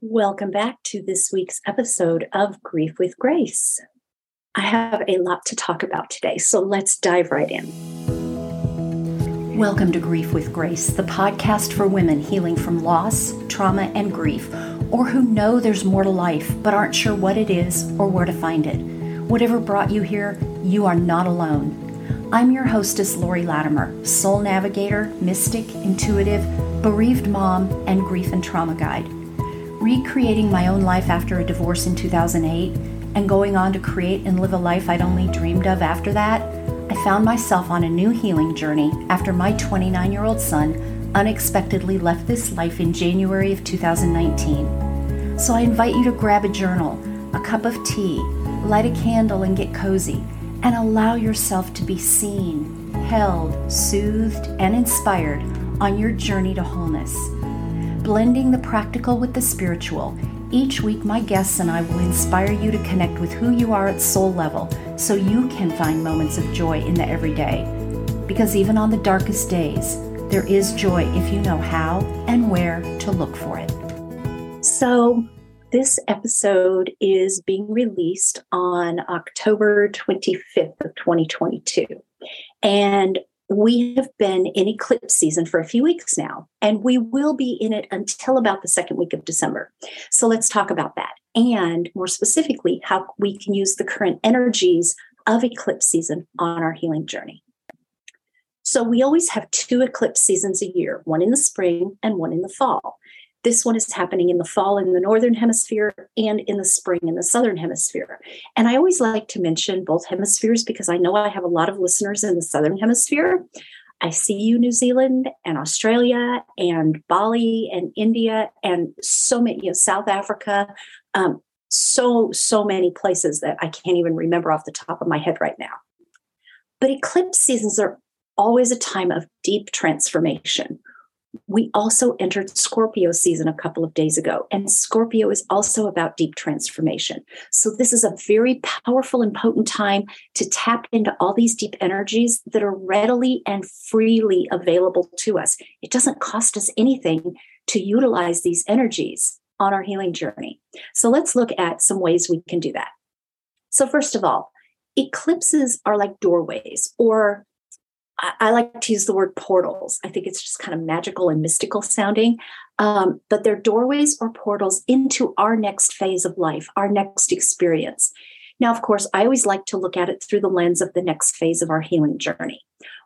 Welcome back to this week's episode of Grief with Grace. I have a lot to talk about today, so let's dive right in. Welcome to Grief with Grace, the podcast for women healing from loss, trauma, and grief, or who know there's more to life but aren't sure what it is or where to find it. Whatever brought you here, you are not alone. I'm your hostess, Lori Latimer, soul navigator, mystic, intuitive, bereaved mom, and grief and trauma guide recreating my own life after a divorce in 2008 and going on to create and live a life I'd only dreamed of after that, I found myself on a new healing journey after my 29 year old son unexpectedly left this life in January of 2019. So I invite you to grab a journal, a cup of tea, light a candle, and get cozy, and allow yourself to be seen, held, soothed, and inspired on your journey to wholeness blending the practical with the spiritual. Each week, my guests and I will inspire you to connect with who you are at soul level so you can find moments of joy in the everyday. Because even on the darkest days, there is joy if you know how and where to look for it. So, this episode is being released on October 25th of 2022. And we have been in eclipse season for a few weeks now, and we will be in it until about the second week of December. So let's talk about that. And more specifically, how we can use the current energies of eclipse season on our healing journey. So we always have two eclipse seasons a year, one in the spring and one in the fall. This one is happening in the fall in the northern hemisphere and in the spring in the southern hemisphere. And I always like to mention both hemispheres because I know I have a lot of listeners in the southern hemisphere. I see you, New Zealand and Australia and Bali and India and so many, you know, South Africa. Um, so, so many places that I can't even remember off the top of my head right now. But eclipse seasons are always a time of deep transformation we also entered Scorpio season a couple of days ago, and Scorpio is also about deep transformation. So, this is a very powerful and potent time to tap into all these deep energies that are readily and freely available to us. It doesn't cost us anything to utilize these energies on our healing journey. So, let's look at some ways we can do that. So, first of all, eclipses are like doorways or I, like to use the word portals. I think it's just kind of magical and mystical sounding. Um, but they're doorways or portals into our next phase of life, our next experience. Now, of course, I always like to look at it through the lens of the next phase of our healing journey.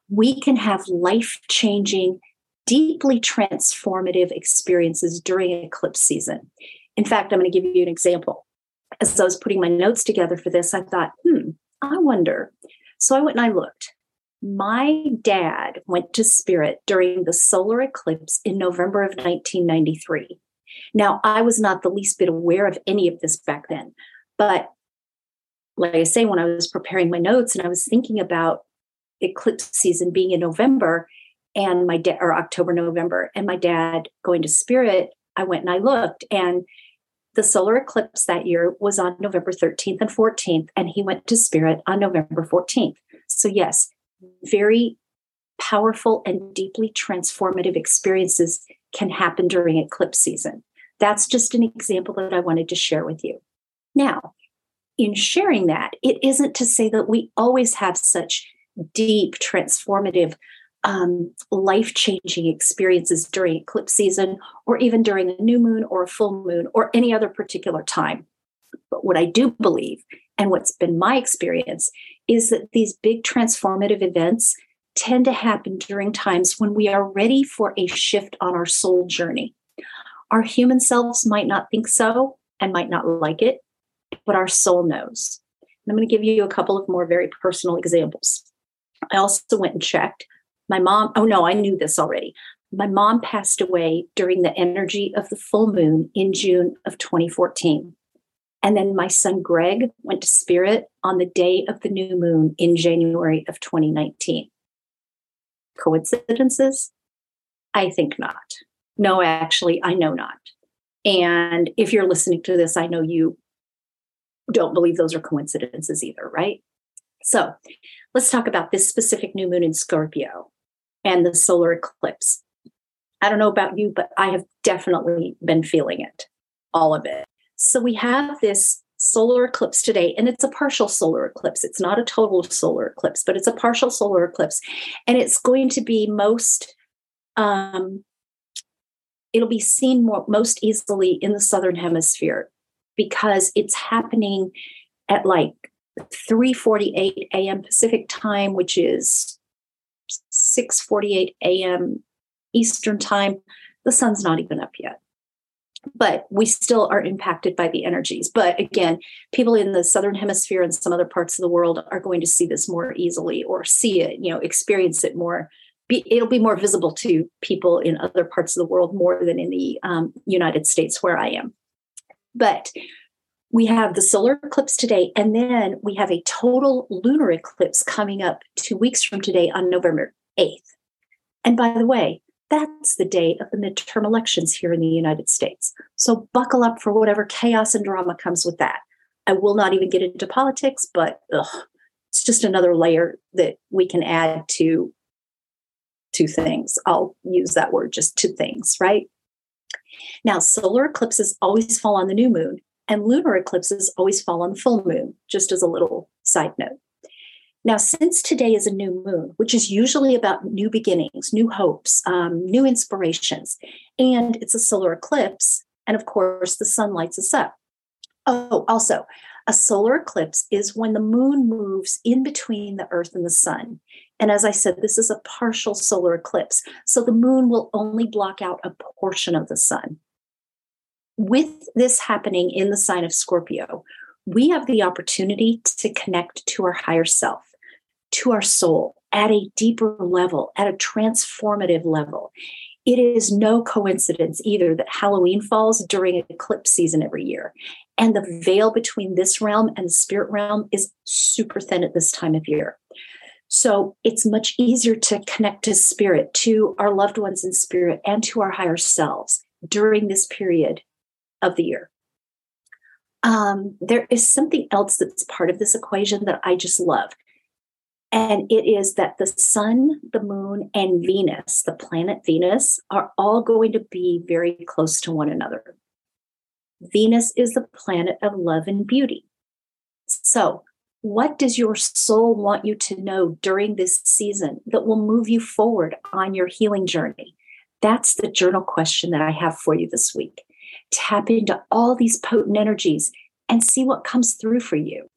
We can have life changing, deeply transformative experiences during eclipse season. In fact, I'm going to give you an example. As I was putting my notes together for this, I thought, hmm, I wonder. So I went and I looked my dad went to spirit during the solar eclipse in November of 1993. Now, I was not the least bit aware of any of this back then, but like I say, when I was preparing my notes and I was thinking about eclipse season being in November and my dad, or October, November, and my dad going to spirit, I went and I looked and the solar eclipse that year was on November 13th and 14th, and he went to spirit on November 14th. So, yes, very powerful and deeply transformative experiences can happen during eclipse season. That's just an example that I wanted to share with you. Now, in sharing that, it isn't to say that we always have such deep, transformative, um, life changing experiences during eclipse season, or even during a new moon or a full moon or any other particular time. But what I do believe, and what's been my experience, is that these big transformative events tend to happen during times when we are ready for a shift on our soul journey. Our human selves might not think so and might not like it, but our soul knows. And I'm going to give you a couple of more very personal examples. I also went and checked. My mom, oh no, I knew this already. My mom passed away during the energy of the full moon in June of 2014. And then my son Greg went to Spirit on the day of the new moon in January of 2019. Coincidences? I think not. No, actually, I know not. And if you're listening to this, I know you don't believe those are coincidences either, right? So let's talk about this specific new moon in Scorpio and the solar eclipse. I don't know about you, but I have definitely been feeling it. all of it. So we have this solar eclipse today, and it's a partial solar eclipse. It's not a total solar eclipse, but it's a partial solar eclipse. And it's going to be most, um, it'll be seen more, most easily in the Southern Hemisphere because it's happening at like 3:48 a.m. Pacific time, which is 6:48 a.m. Eastern time. The sun's not even up yet. But we still are impacted by the energies. But again, people in the southern hemisphere and some other parts of the world are going to see this more easily or see it, you know, experience it more. Be, it'll be more visible to people in other parts of the world more than in the um, United States where I am. But we have the solar eclipse today, and then we have a total lunar eclipse coming up two weeks from today on November 8th. And by the way, that's the day of the midterm elections here in the United States. So buckle up for whatever chaos and drama comes with that. I will not even get into politics, but ugh, it's just another layer that we can add to two things. I'll use that word just two things, right? Now, solar eclipses always fall on the new moon, and lunar eclipses always fall on the full moon, just as a little side note. Now, since today is a new moon, which is usually about new beginnings, new hopes, um, new inspirations, and it's a solar eclipse, and of course, the sun lights us up. Oh, also, a solar eclipse is when the moon moves in between the earth and the sun. And as I said, this is a partial solar eclipse. So the moon will only block out a portion of the sun. With this happening in the sign of Scorpio, we have the opportunity to connect to our higher self to our soul at a deeper level, at a transformative level. It is no coincidence either that Halloween falls during eclipse season every year. And the veil between this realm and the spirit realm is super thin at this time of year. So it's much easier to connect to spirit, to our loved ones in spirit, and to our higher selves during this period of the year. Um, there is something else that's part of this equation that I just love. And it is that the sun, the moon, and Venus, the planet Venus, are all going to be very close to one another. Venus is the planet of love and beauty. So, what does your soul want you to know during this season that will move you forward on your healing journey? That's the journal question that I have for you this week. Tap into all these potent energies and see what comes through for you.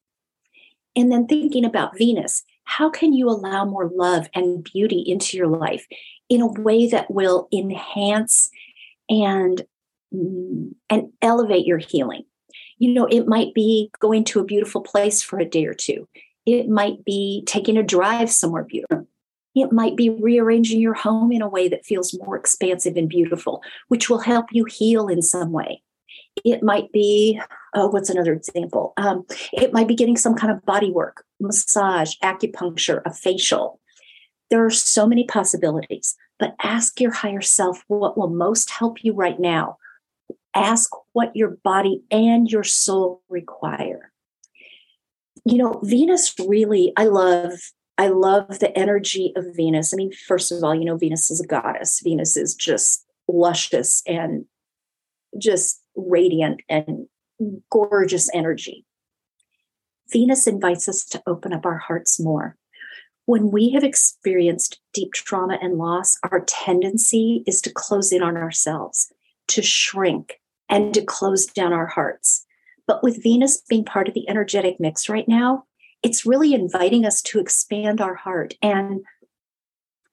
And then thinking about Venus, how can you allow more love and beauty into your life in a way that will enhance and mm, and elevate your healing? You know it might be going to a beautiful place for a day or two. It might be taking a drive somewhere beautiful it might be rearranging your home in a way that feels more expansive and beautiful which will help you heal in some way it might be oh what's another example? Um, it might be getting some kind of body work massage acupuncture a facial. There are so many possibilities but ask your higher self what will most help you right now. Ask what your body and your soul require. You know venus really i love i love the energy of venus. I mean first of all you know venus is a goddess. Venus is just luscious and just radiant and gorgeous energy. Venus invites us to open up our hearts more. When we have experienced deep trauma and loss, our tendency is to close in on ourselves, to shrink, and to close down our hearts. But with Venus being part of the energetic mix right now, it's really inviting us to expand our heart and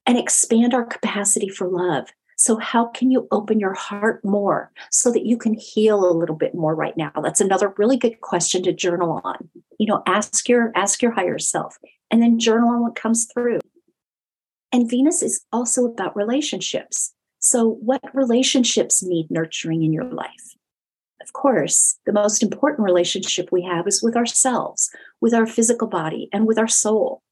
and expand our capacity for love so, how can you open your heart more so that you can heal a little bit more right now? That's another really good question to journal on. You know, ask your ask your higher self and then journal on what comes through. And Venus is also about relationships. So, what relationships need nurturing in your life? Of course, the most important relationship we have is with ourselves, with our physical body, and with our soul.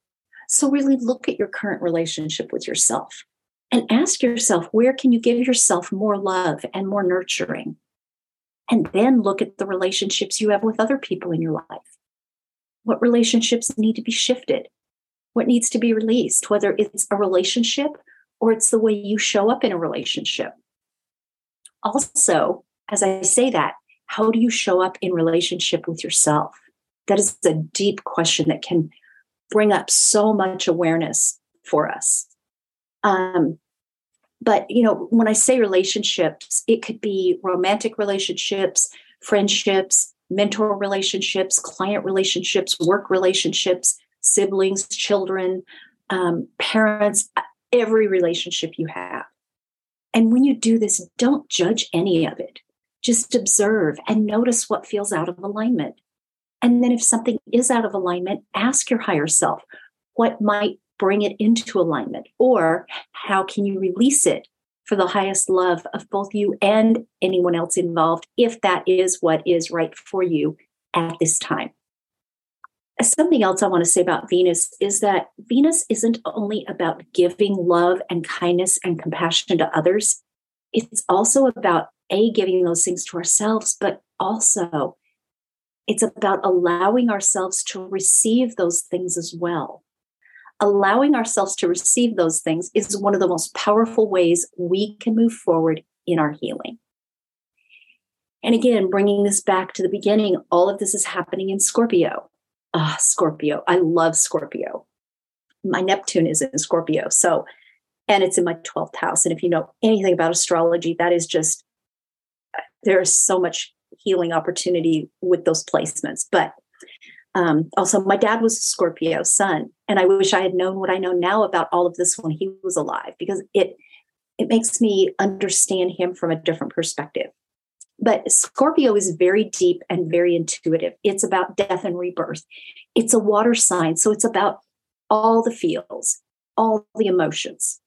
So, really look at your current relationship with yourself and ask yourself where can you give yourself more love and more nurturing and then look at the relationships you have with other people in your life what relationships need to be shifted what needs to be released whether it's a relationship or it's the way you show up in a relationship also as i say that how do you show up in relationship with yourself? That is a deep question that can bring up so much awareness for us. Um, but you know, when I say relationships, it could be romantic relationships, friendships, mentor relationships, client relationships, work relationships, siblings, children, um, parents, every relationship you have. And when you do this, don't judge any of it. Just observe and notice what feels out of alignment. And then if something is out of alignment, ask your higher self what might bring it into alignment or how can you release it for the highest love of both you and anyone else involved if that is what is right for you at this time. Uh, something else I want to say about Venus is that Venus isn't only about giving love and kindness and compassion to others, it's also about A, giving those things to ourselves, but also it's about allowing ourselves to receive those things as well. Allowing ourselves to receive those things is one of the most powerful ways we can move forward in our healing. And again, bringing this back to the beginning, all of this is happening in Scorpio. Ah, Scorpio. I love Scorpio. My Neptune is in Scorpio. So, and it's in my 12th house. And if you know anything about astrology, that is just, there's so much healing opportunity with those placements. But um, also, my dad was a Scorpio sun, and I wish I had known what I know now about all of this when he was alive, because it it makes me understand him from a different perspective. But Scorpio is very deep and very intuitive. It's about death and rebirth. It's a water sign. So it's about all the feels, all the emotions.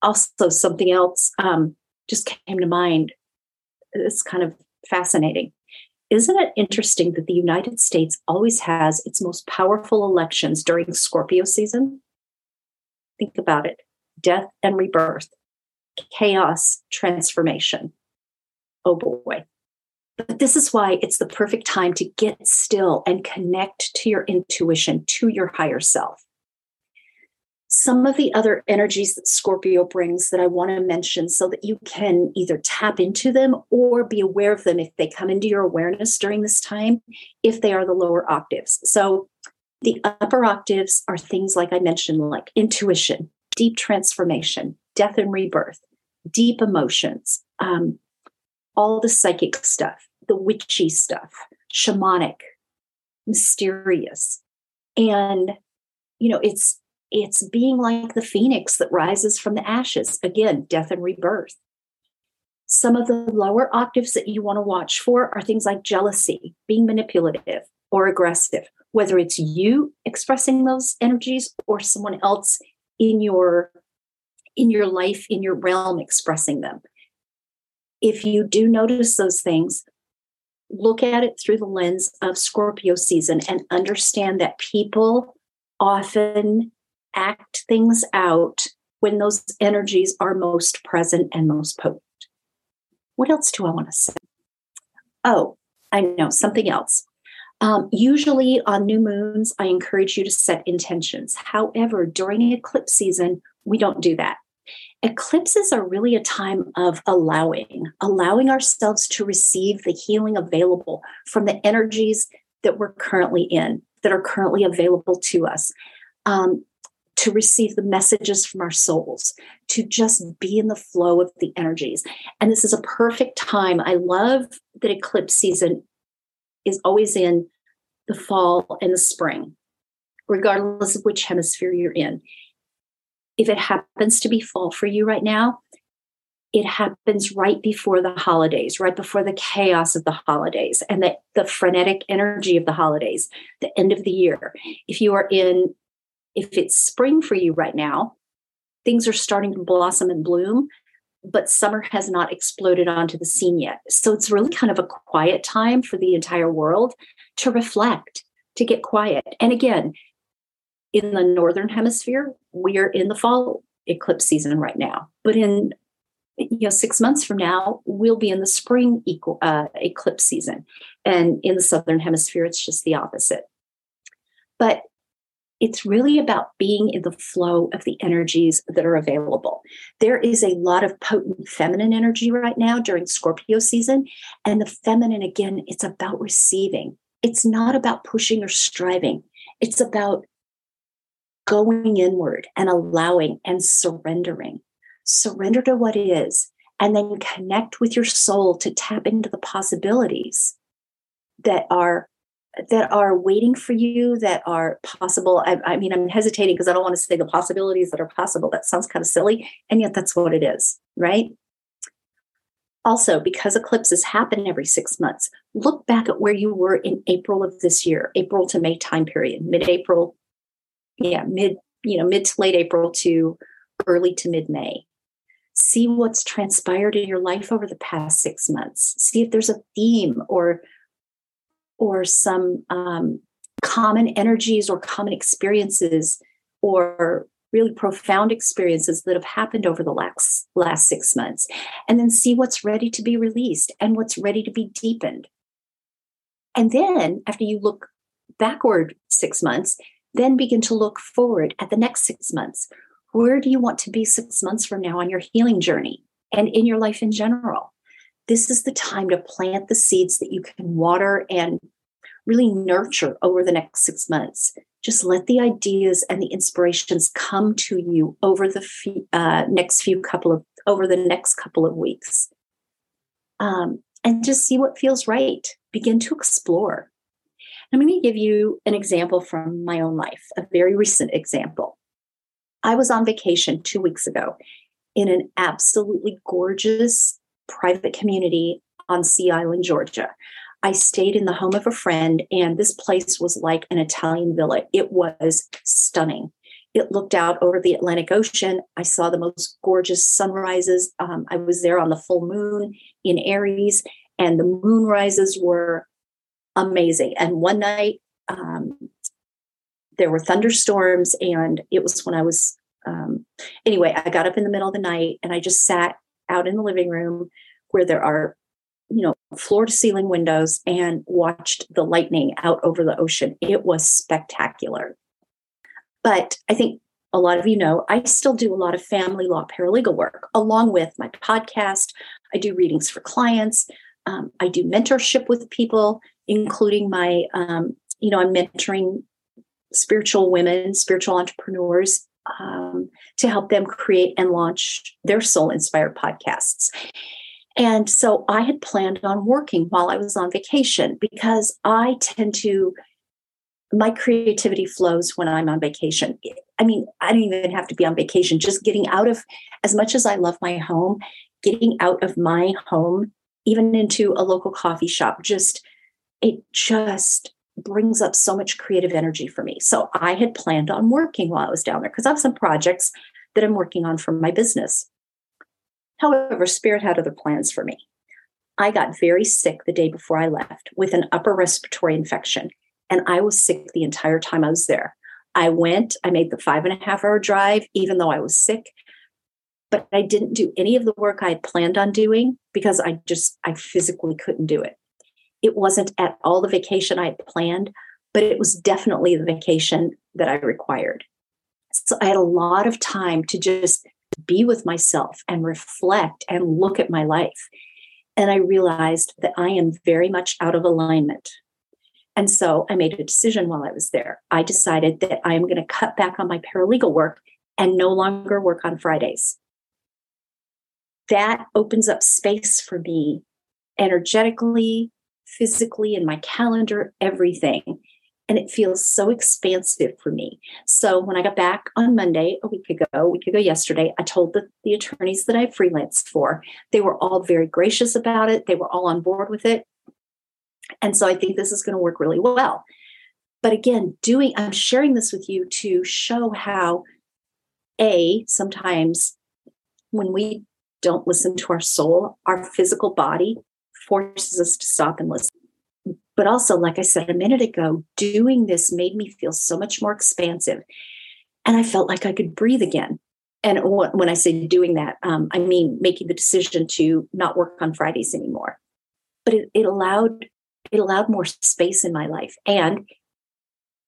Also, something else um, just came to mind. It's kind of fascinating. Isn't it interesting that the United States always has its most powerful elections during Scorpio season? Think about it death and rebirth, chaos, transformation oh boy. But this is why it's the perfect time to get still and connect to your intuition, to your higher self. Some of the other energies that Scorpio brings that I want to mention so that you can either tap into them or be aware of them if they come into your awareness during this time, if they are the lower octaves. So the upper octaves are things like I mentioned, like intuition, deep transformation, death and rebirth, deep emotions, um, all the psychic stuff, the witchy stuff, shamanic, mysterious. And, you know, it's it's being like the phoenix that rises from the ashes. Again, death and rebirth. Some of the lower octaves that you want to watch for are things like jealousy, being manipulative or aggressive, whether it's you expressing those energies or someone else in your in your life in your realm expressing them if you do notice those things, look at it through the lens of Scorpio season and understand that people often act things out when those energies are most present and most potent. What else do I want to say? Oh, I know something else. Um, usually on new moons, I encourage you to set intentions. However, during eclipse season, we don't do that. Eclipses are really a time of allowing, allowing ourselves to receive the healing available from the energies that we're currently in, that are currently available to us. Um, to receive the messages from our souls, to just be in the flow of the energies. And this is a perfect time. I love that eclipse season is always in the fall and the spring, regardless of which hemisphere you're in if it happens to be fall for you right now, it happens right before the holidays, right before the chaos of the holidays and the, the frenetic energy of the holidays, the end of the year. If you are in, if it's spring for you right now, things are starting to blossom and bloom, but summer has not exploded onto the scene yet. So it's really kind of a quiet time for the entire world to reflect, to get quiet. And again, in the northern hemisphere, we are in the fall eclipse season right now. But in you know six months from now, we'll be in the spring equal, uh, eclipse season, and in the southern hemisphere, it's just the opposite. But it's really about being in the flow of the energies that are available. There is a lot of potent feminine energy right now during Scorpio season. And the feminine, again, it's about receiving. It's not about pushing or striving, it's about going inward and allowing and surrendering. Surrender to what is, and then connect with your soul to tap into the possibilities that are that are waiting for you that are possible. I, I mean i'm hesitating because i don't want to say the possibilities that are possible. That sounds kind of silly and yet that's what it is right? Also because eclipses happen every six months look back at where you were in april of this year april to may time period mid-april yeah mid you know mid to late april to early to mid-may. See what's transpired in your life over the past six months. See if there's a theme or or some um, common energies or common experiences or really profound experiences that have happened over the last last six months and then see what's ready to be released and what's ready to be deepened. And then after you look backward six months then begin to look forward at the next six months. Where do you want to be six months from now on your healing journey and in your life in general this is the time to plant the seeds that you can water and really nurture over the next six months. Just let the ideas and the inspirations come to you over the uh, next few couple of over the next couple of weeks, um, and just see what feels right. Begin to explore. I'm going to give you an example from my own life, a very recent example. I was on vacation two weeks ago in an absolutely gorgeous private community on Sea Island, Georgia. I stayed in the home of a friend, and this place was like an Italian villa. It was stunning. It looked out over the Atlantic Ocean. I saw the most gorgeous sunrises. Um, I was there on the full moon in Aries, and the moonrises were amazing. And one night, um, there were thunderstorms, and it was when I was, um, anyway, I got up in the middle of the night and I just sat out in the living room where there are you know floor to ceiling windows and watched the lightning out over the ocean. It was spectacular. But i think a lot of you know i still do a lot of family law paralegal work along with my podcast. I do readings for clients. Um, i do mentorship with people including my um, you know i'm mentoring spiritual women spiritual entrepreneurs um, to help them create and launch their soul inspired podcasts. And so I had planned on working while I was on vacation because I tend to, my creativity flows when I'm on vacation. I mean, I don't even have to be on vacation, just getting out of, as much as I love my home, getting out of my home, even into a local coffee shop, just, it just brings up so much creative energy for me. So I had planned on working while I was down there because I have some projects that I'm working on for my business. However, Spirit had other plans for me. I got very sick the day before I left with an upper respiratory infection, and I was sick the entire time I was there. I went, I made the five and a half hour drive, even though I was sick, but I didn't do any of the work I had planned on doing because I just, I physically couldn't do it. It wasn't at all the vacation I had planned, but it was definitely the vacation that I required. So I had a lot of time to just be with myself and reflect and look at my life. And I realized that I am very much out of alignment. And so I made a decision while I was there. I decided that I'm going to cut back on my paralegal work and no longer work on Fridays. That opens up space for me energetically, physically in my calendar, everything. And it feels so expansive for me. So when I got back on Monday, a week ago, a week ago yesterday, I told the, the attorneys that I freelanced for. They were all very gracious about it. They were all on board with it. And so I think this is going to work really well. But again, doing, I'm sharing this with you to show how, A, sometimes when we don't listen to our soul, our physical body forces us to stop and listen. But also, like I said a minute ago, doing this made me feel so much more expansive. And I felt like I could breathe again. And when I say doing that, um, I mean making the decision to not work on Fridays anymore. But it, it allowed it allowed more space in my life. And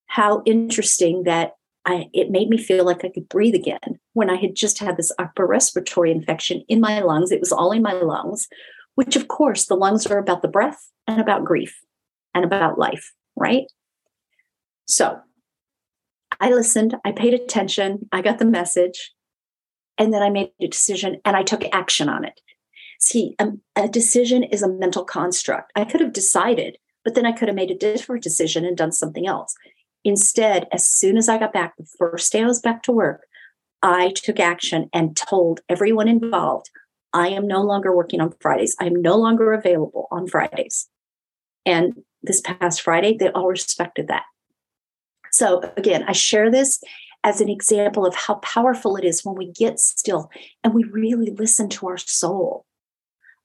how interesting that I, it made me feel like I could breathe again when I had just had this upper respiratory infection in my lungs. It was all in my lungs, which, of course, the lungs are about the breath and about grief and about life, right? So I listened, I paid attention, I got the message, and then I made a decision and I took action on it. See, a, a decision is a mental construct. I could have decided, but then I could have made a different decision and done something else. Instead, as soon as I got back, the first day I was back to work, I took action and told everyone involved, I am no longer working on Fridays. I am no longer available on Fridays. And this past Friday, they all respected that. So, again, I share this as an example of how powerful it is when we get still and we really listen to our soul.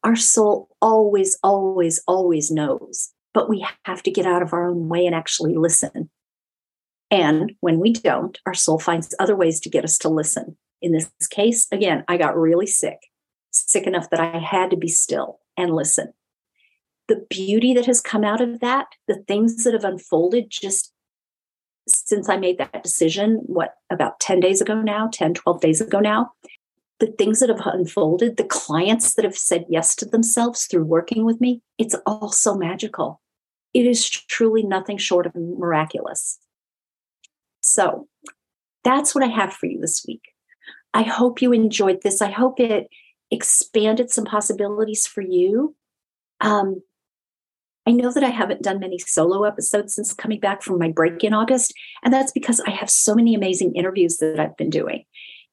Our soul always, always, always knows, but we have to get out of our own way and actually listen. And when we don't, our soul finds other ways to get us to listen. In this case, again, I got really sick, sick enough that I had to be still and listen. The beauty that has come out of that, the things that have unfolded just since I made that decision, what, about 10 days ago now, 10, 12 days ago now, the things that have unfolded, the clients that have said yes to themselves through working with me, it's all so magical. It is truly nothing short of miraculous. So that's what I have for you this week. I hope you enjoyed this. I hope it expanded some possibilities for you. Um, I know that I haven't done many solo episodes since coming back from my break in August. And that's because I have so many amazing interviews that I've been doing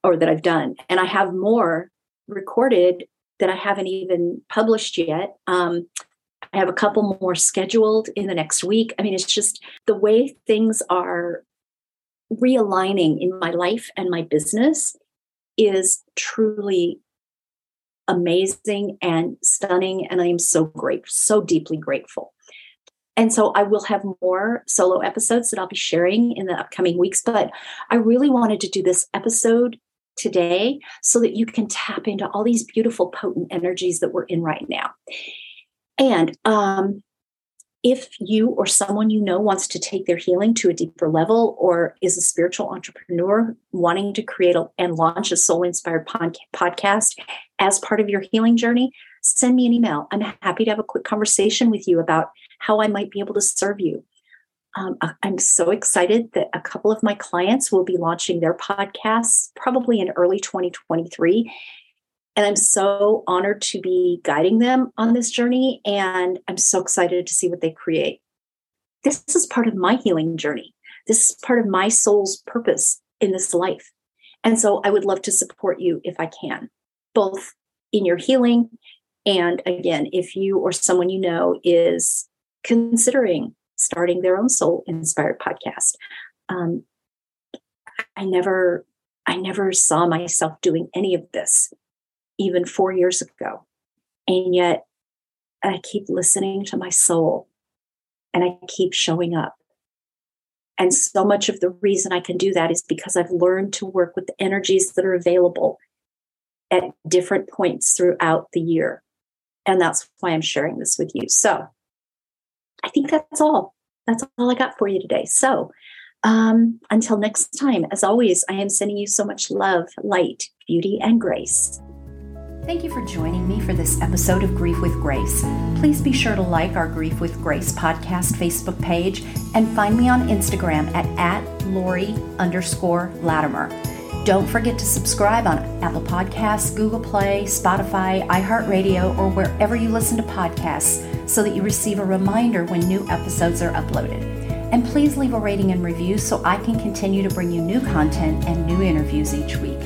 or that I've done. And I have more recorded that I haven't even published yet. Um, I have a couple more scheduled in the next week. I mean, it's just the way things are realigning in my life and my business is truly amazing and stunning. And I am so grateful, so deeply grateful. And so I will have more solo episodes that I'll be sharing in the upcoming weeks. But I really wanted to do this episode today so that you can tap into all these beautiful, potent energies that we're in right now. And um, if you or someone you know wants to take their healing to a deeper level or is a spiritual entrepreneur wanting to create a, and launch a soul inspired podcast as part of your healing journey, send me an email. I'm happy to have a quick conversation with you about how I might be able to serve you. Um, I'm so excited that a couple of my clients will be launching their podcasts probably in early 2023. And I'm so honored to be guiding them on this journey. And I'm so excited to see what they create. This is part of my healing journey. This is part of my soul's purpose in this life. And so I would love to support you if I can, both in your healing. And again, if you or someone you know is considering starting their own soul inspired podcast, um, I never, I never saw myself doing any of this even four years ago. And yet I keep listening to my soul and I keep showing up. And so much of the reason I can do that is because I've learned to work with the energies that are available at different points throughout the year. And that's why I'm sharing this with you. So I think that's all. That's all I got for you today. So um, until next time, as always, I am sending you so much love, light, beauty, and grace. Thank you for joining me for this episode of Grief with Grace. Please be sure to like our Grief with Grace podcast Facebook page and find me on Instagram at, at Lori underscore Latimer. Don't forget to subscribe on Apple Podcasts, Google Play, Spotify, iHeartRadio, or wherever you listen to podcasts so that you receive a reminder when new episodes are uploaded. And please leave a rating and review so I can continue to bring you new content and new interviews each week.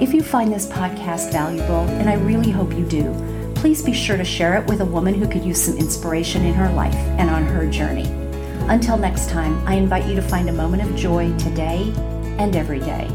If you find this podcast valuable, and I really hope you do, please be sure to share it with a woman who could use some inspiration in her life and on her journey. Until next time, I invite you to find a moment of joy today and every day.